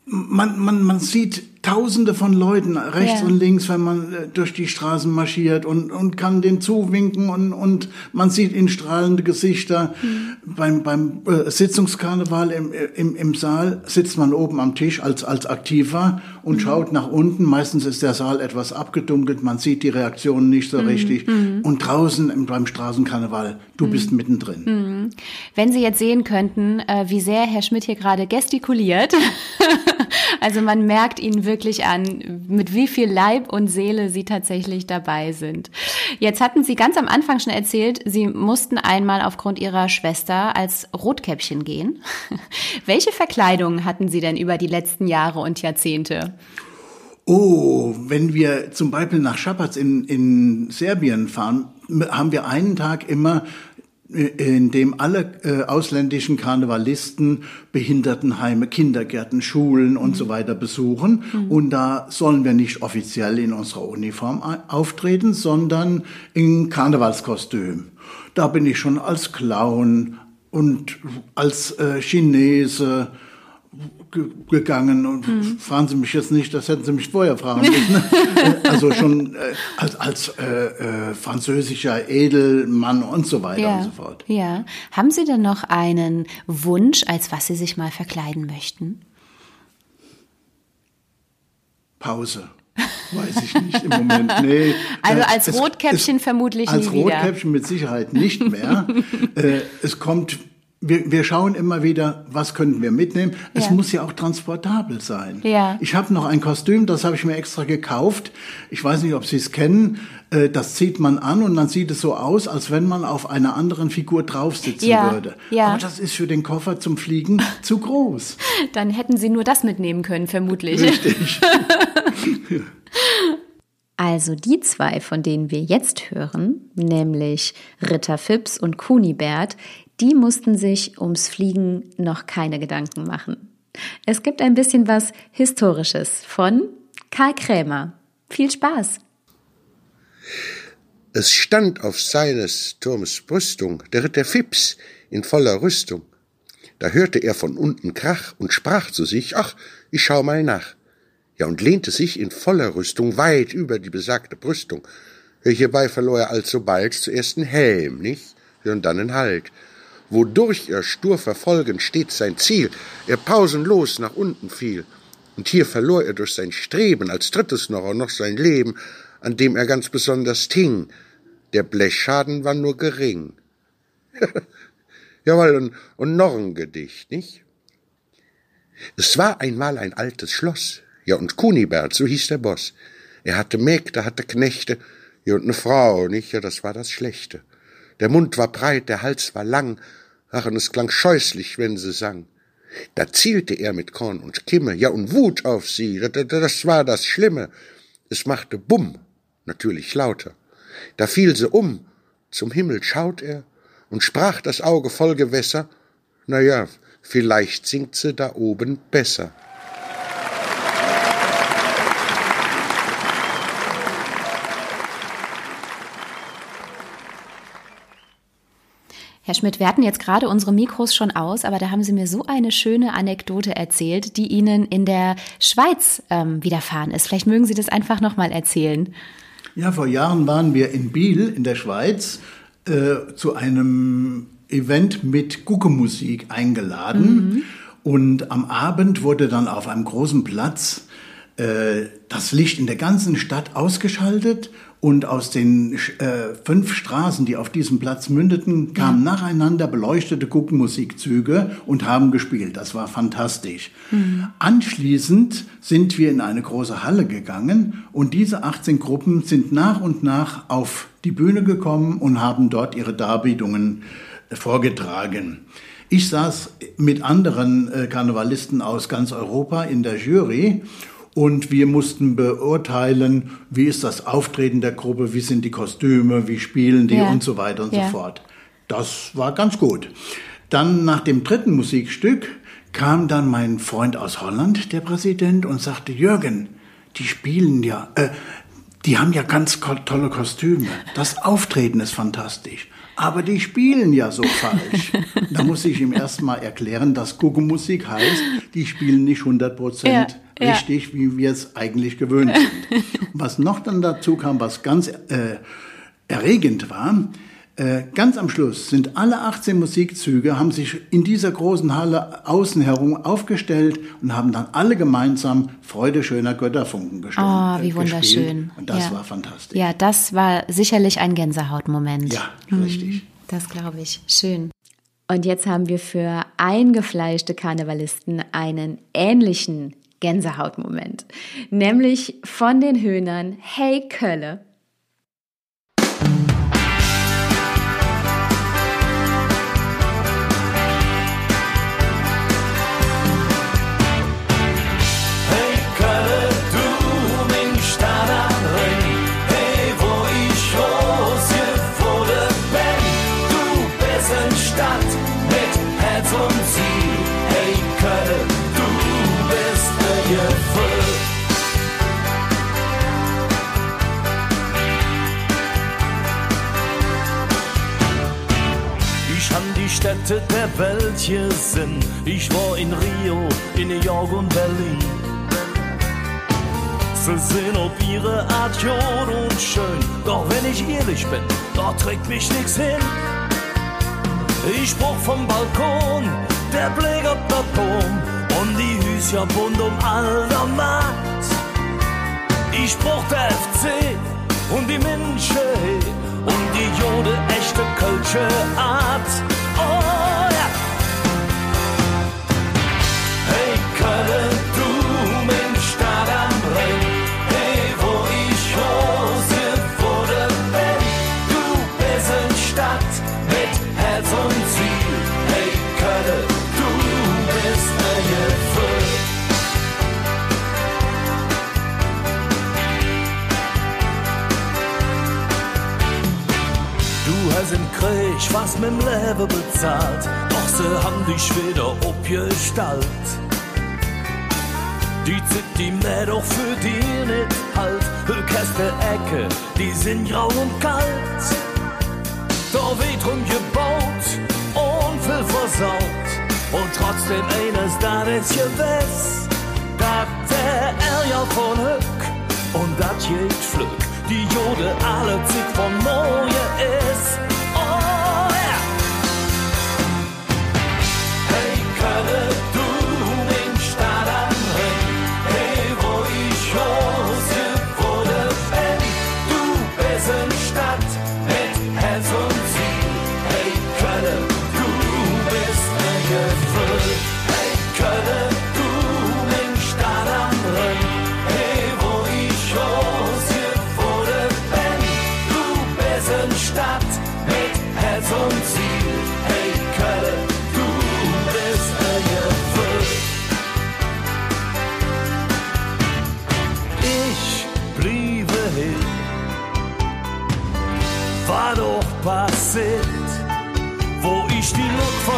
Man, man, man sieht Tausende von Leuten rechts Ja. und links, wenn man äh, durch die Straßen marschiert und, und kann den zuwinken und, und man sieht ihnen strahlende Gesichter. Mhm. Beim, beim äh, Sitzungskarneval im, im, im Saal sitzt man oben am Tisch als, als Aktiver und Mhm. schaut nach unten. Meistens ist der Saal etwas abgedunkelt, man sieht die Reaktionen nicht so Mhm. richtig. Und draußen im, beim Straßenkarneval, du bist mittendrin. Wenn Sie jetzt sehen könnten, äh, wie sehr Herr Schmidt hier gerade gestikuliert. [laughs] also man merkt Ihnen wirklich an, mit wie viel Leib und Seele Sie tatsächlich dabei sind. Jetzt hatten Sie ganz am Anfang schon erzählt, Sie mussten einmal aufgrund Ihrer Schwester als Rotkäppchen gehen. [laughs] Welche Verkleidungen hatten Sie denn über die letzten Jahre und Jahrzehnte? Oh, wenn wir zum Beispiel nach Schabats in, in Serbien fahren, haben wir einen Tag immer, in dem alle äh, ausländischen Karnevalisten Behindertenheime, Kindergärten, Schulen und so weiter besuchen. Und da sollen wir nicht offiziell in unserer Uniform auftreten, sondern in Karnevalskostüm. Da bin ich schon als Clown und als äh, Chinese ge gegangen und fragen Sie mich jetzt nicht, das hätten Sie mich vorher fragen müssen. Äh, [laughs] also schon äh, als, als äh, äh, französischer Edelmann und so weiter und so fort. ja. Haben Sie denn noch einen Wunsch, als was Sie sich mal verkleiden möchten? Pause. Weiß ich nicht im Moment. Nee. [laughs] Also als es- Rotkäppchen es, vermutlich Als nie wieder. Rotkäppchen mit Sicherheit nicht mehr. [laughs] äh, es kommt, wir, wir schauen immer wieder, was könnten wir mitnehmen. Es Ja. muss ja auch transportabel sein. Ja. Ich habe noch ein Kostüm, das habe ich mir extra gekauft. Ich weiß nicht, ob Sie es kennen. Äh, Das zieht man an und dann sieht es so aus, als wenn man auf einer anderen Figur draufsitzen Ja, würde. ja. Aber das ist für den Koffer zum Fliegen [laughs] zu groß. Dann hätten Sie nur das mitnehmen können, vermutlich. Richtig. [laughs] Also die zwei, von denen wir jetzt hören, nämlich Ritter Phipps und Kunibert, die mussten sich ums Fliegen noch keine Gedanken machen. Es gibt ein bisschen was Historisches von Karl Krämer. Viel Spaß! Es stand auf seines Turmes Brüstung der Ritter Phipps in voller Rüstung. Da hörte er von unten Krach und sprach zu sich, ach, ich schau mal nach. Ja, und lehnte sich in voller Rüstung weit über die besagte Brüstung. Hierbei verlor er alsobald zuerst einen Helm, nicht? Und dann einen Halt. Wodurch er stur verfolgend stets sein Ziel, er pausenlos nach unten fiel. Und hier verlor er durch sein Streben als drittes noch auch noch sein Leben, an dem er ganz besonders hing. Der Blechschaden war nur gering. [laughs] Jawohl, und, und noch ein Gedicht, nicht? Es war einmal ein altes Schloss, ja, und Kunibert, so hieß der Boss. Er hatte Mägde, hatte Knechte, ja, und ne Frau, nicht? Ja, das war das Schlechte. Der Mund war breit, der Hals war lang, ach, und es klang scheußlich, wenn sie sang. Da zielte er mit Korn und Kimme, ja, und Wut auf sie, das, war das Schlimme. Es machte Bumm, natürlich lauter. Da fiel sie um, zum Himmel schaut er und sprach das Auge voll Gewässer, na ja, vielleicht singt sie da oben besser. Herr Schmidt, wir hatten jetzt gerade unsere Mikros schon aus, aber da haben Sie mir so eine schöne Anekdote erzählt, die Ihnen in der Schweiz ähm, widerfahren ist. Vielleicht mögen Sie das einfach nochmal erzählen. Ja, vor Jahren waren wir in Biel in der Schweiz äh, zu einem Event mit Gucke-Musik eingeladen. Und am Abend wurde dann auf einem großen Platz äh, das Licht in der ganzen Stadt ausgeschaltet und aus den äh, fünf Straßen, die auf diesem Platz mündeten, kamen nacheinander beleuchtete Guckenmusikzüge und haben gespielt. Das war fantastisch. Anschließend sind wir in eine große Halle gegangen und diese 18 Gruppen sind nach und nach auf die Bühne gekommen und haben dort ihre Darbietungen äh, vorgetragen. Ich saß mit anderen äh, Karnevalisten aus ganz Europa in der Jury und wir mussten beurteilen, wie ist das Auftreten der Gruppe, wie sind die Kostüme, wie spielen die Ja. und so weiter und Ja. so fort. Das war ganz gut. Dann nach dem dritten Musikstück kam dann mein Freund aus Holland, der Präsident, und sagte, Jürgen, die spielen ja, äh, die haben ja ganz tolle Kostüme. Das Auftreten ist fantastisch. Aber die spielen ja so falsch. [laughs] da muss ich ihm erstmal erklären, dass Guckenmusik heißt, die spielen nicht 100 Prozent Ja, ja. richtig, wie wir es eigentlich gewöhnt sind. [laughs] Was noch dann dazu kam, was ganz äh, erregend war, ganz am Schluss sind alle 18 Musikzüge, haben sich in dieser großen Halle außen herum aufgestellt und haben dann alle gemeinsam Freude schöner Götterfunken gestimmt. Oh, wie äh, wunderschön. gespielt. Und das Ja. war fantastisch. Ja, das war sicherlich ein Gänsehautmoment. Ja, richtig. Das glaube ich. Schön. Und jetzt haben wir für eingefleischte Karnevalisten einen ähnlichen Gänsehautmoment. Nämlich von den Höhnern Hey Kölle. Städte der Welt hier sind. Ich war in Rio, in New York und Berlin. Sie sind auf ihre Art jod und schön, doch wenn ich ehrlich bin, da trägt mich nix hin. Ich bruch vom Balkon, der Blick auf der Turm und die Hüsja bunt um all der Macht. Ich bruch der FC und die Münche und die Jode echte Kölsche Art. Oh Leben bezahlt, doch sie haben dich wieder abgestalt. Die Zeit, die mir doch für die nicht halt, Höchste Ecke, die sind grau und kalt. Da wird drum gebaut und viel versaut, und trotzdem eines da ist gewiss, dat der Ärger von Höck und dat geht Flück, die Jode alle Zeit von Neue ist. Hey,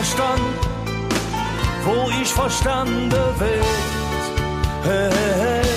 verstand, wo ich verstanden wird. Hey, hey, hey.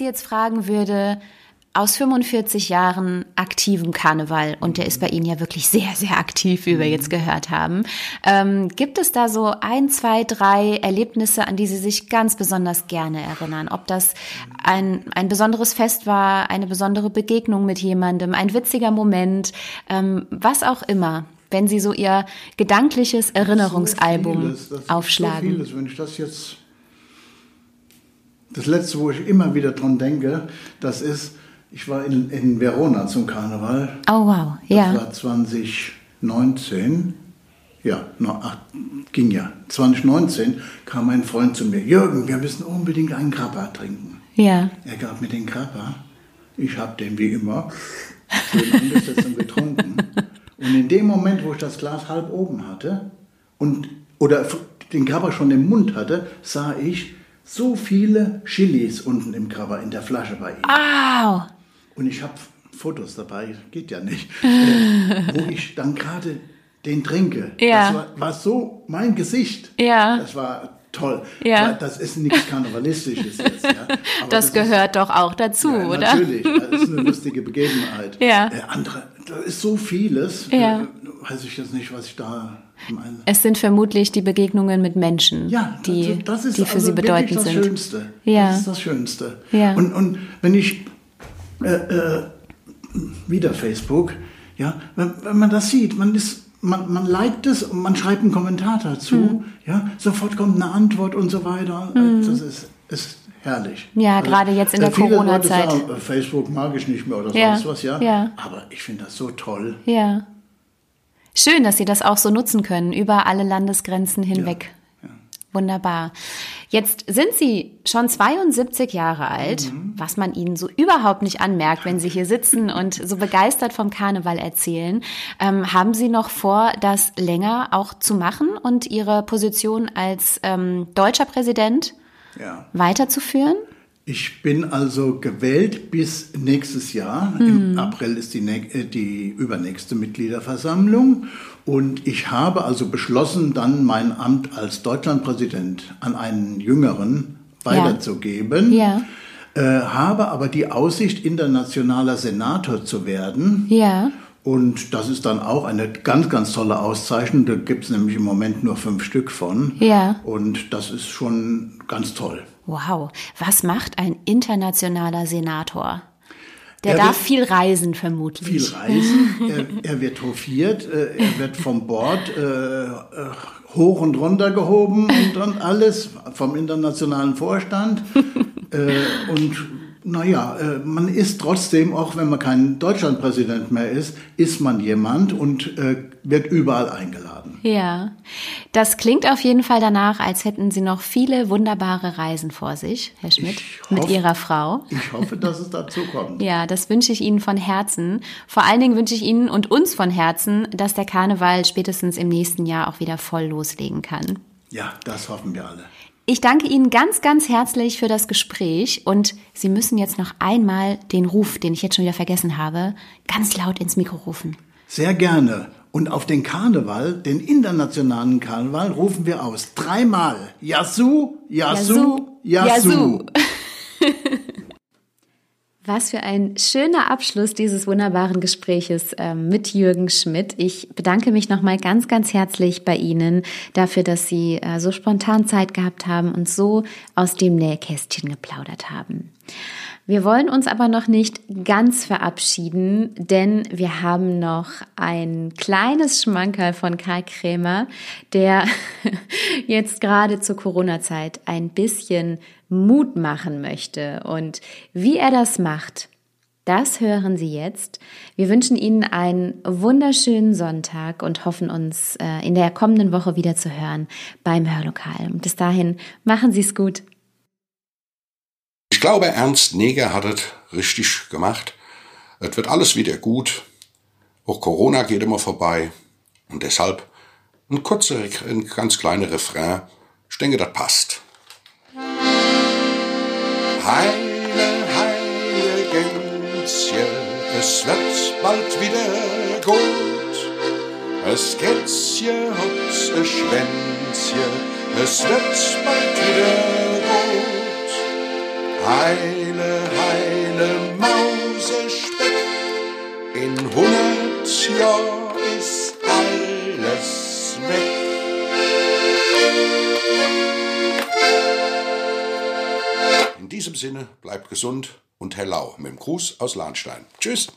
Sie jetzt fragen würde, aus 45 Jahren aktivem Karneval, und der ist bei Ihnen ja wirklich sehr, sehr aktiv, wie wir jetzt gehört haben, ähm, gibt es da so ein, zwei, drei Erlebnisse, an die Sie sich ganz besonders gerne erinnern? Ob das ein, ein besonderes Fest war, eine besondere Begegnung mit jemandem, ein witziger Moment, ähm, was auch immer, wenn Sie so Ihr gedankliches Erinnerungsalbum So vieles, das ist aufschlagen. So vieles, wenn ich das jetzt. Das letzte, wo ich immer wieder dran denke, das ist, ich war in, in Verona zum Karneval. Oh wow, Das ja. war 2019. Ja, no, ach, ging ja. 2019 kam ein Freund zu mir. Jürgen, wir müssen unbedingt einen Grappa trinken. Ja. Er gab mir den Grappa. Ich habe den wie immer schön angesetzt und getrunken. Und in dem Moment, wo ich das Glas halb oben hatte und oder den Grappa schon im Mund hatte, sah ich so viele Chilis unten im Grappa in der Flasche bei ihm. Au! Und ich habe Fotos dabei, geht ja nicht, äh, [laughs] wo ich dann gerade den trinke. Ja. Das war, war so mein Gesicht. Ja. Das war toll. Ja. Das ist nichts Karnevalistisches jetzt. Ja. [laughs] Das ist- gehört doch auch dazu, ja, oder? Natürlich, das ist eine lustige Begebenheit. Ja. Äh, andere, da ist so vieles. Ja. Äh, weiß ich jetzt nicht, was ich da. Es sind vermutlich die Begegnungen mit Menschen, Ja, die, also das ist die für also sie bedeutend das sind. Schönste. Ja. Das ist das Schönste. Ja. Und, und wenn ich äh, äh, wieder Facebook, ja, wenn, wenn man das sieht, man ist, man, man liked es und man schreibt einen Kommentar dazu, Hm. ja, sofort kommt eine Antwort und so weiter. Das ist, ist herrlich. Also, Ja, gerade jetzt in der viele Leute Corona-Zeit. äh, Facebook mag ich nicht mehr oder Ja, sonst was, ja. ja. Aber ich finde das so toll. Ja. Schön, dass Sie das auch so nutzen können, über alle Landesgrenzen hinweg. Wunderbar. Jetzt sind Sie schon 72 Jahre alt, Mhm. was man Ihnen so überhaupt nicht anmerkt, wenn Sie hier sitzen und so begeistert vom Karneval erzählen. Ähm, haben Sie noch vor, das länger auch zu machen und Ihre Position als ähm, deutscher Präsident Ja. weiterzuführen? Ich bin also gewählt bis nächstes Jahr. Mhm. Im April ist die, äh, die übernächste Mitgliederversammlung. Und ich habe also beschlossen, dann mein Amt als Deutschlandpräsident an einen Jüngeren weiterzugeben. Ja. Äh, habe aber die Aussicht, internationaler Senator zu werden. Ja. Und das ist dann auch eine ganz, ganz tolle Auszeichnung. Da gibt es nämlich im Moment nur fünf Stück von. Ja. Und das ist schon ganz toll. Wow. Was macht ein internationaler Senator? Der Er darf wird- viel reisen, vermutlich. viel reisen. er, er wird hofiert, äh, er wird vom Bord äh, äh, hoch und runter gehoben und dann alles vom internationalen Vorstand. äh, und naja, äh, man ist trotzdem, auch wenn man kein Deutschlandpräsident mehr ist, ist man jemand und äh, wird überall eingeladen. Ja, das klingt auf jeden Fall danach, als hätten Sie noch viele wunderbare Reisen vor sich, Herr Schmidt, Ich mit hoffe- Ihrer Frau. Ich hoffe, dass es dazu kommt. Ja, das wünsche ich Ihnen von Herzen. Vor allen Dingen wünsche ich Ihnen und uns von Herzen, dass der Karneval spätestens im nächsten Jahr auch wieder voll loslegen kann. Ja, das hoffen wir alle. Ich danke Ihnen ganz, ganz herzlich für das Gespräch und Sie müssen jetzt noch einmal den Ruf, den ich jetzt schon wieder vergessen habe, ganz laut ins Mikro rufen. Sehr gerne. Und auf den Karneval, den internationalen Karneval, rufen wir aus. Dreimal. Yasu, Yasu, Yasu. [laughs] Was für ein schöner Abschluss dieses wunderbaren Gespräches ähm, mit Jürgen Schmidt. Ich bedanke mich nochmal ganz, ganz herzlich bei Ihnen dafür, dass Sie äh, so spontan Zeit gehabt haben und so aus dem Nähkästchen geplaudert haben. Wir wollen uns aber noch nicht ganz verabschieden, denn wir haben noch ein kleines Schmankerl von Karl Krämer, der [laughs] jetzt gerade zur Corona-Zeit ein bisschen Mut machen möchte. Und wie er das macht, das hören Sie jetzt. Wir wünschen Ihnen einen wunderschönen Sonntag und hoffen uns äh, in der kommenden Woche wieder zu hören beim Hörlokal. Und bis dahin, machen Sie es gut. Ich glaube, Ernst Neger hat es richtig gemacht. Es wird alles wieder gut. Auch Corona geht immer vorbei. Und deshalb ein kurzer, ein ganz kleiner Refrain. Ich denke, das passt. Heile, heile Gänschen, es wird bald wieder gut. Es Kätzchen hat ein Schwänzchen, es wird bald wieder gut. Heile, heile Mausespeck, in hundert Jahr ist alles weg. In diesem Sinne bleibt gesund und hellau mit dem Gruß aus Lahnstein. Tschüss.